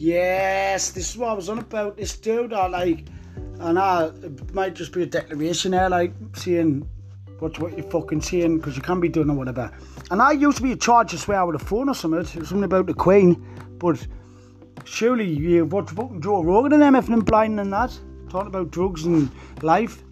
Yes, this is what I was on about. This dude, I like, and I it might just be a declaration there, like saying what's what you're fucking saying because you can't be doing or whatever. And I used to be a charge to swear with a phone or something, something about the Queen, but surely you've fucking Joe Rogan and them if them blind and that, talking about drugs and life.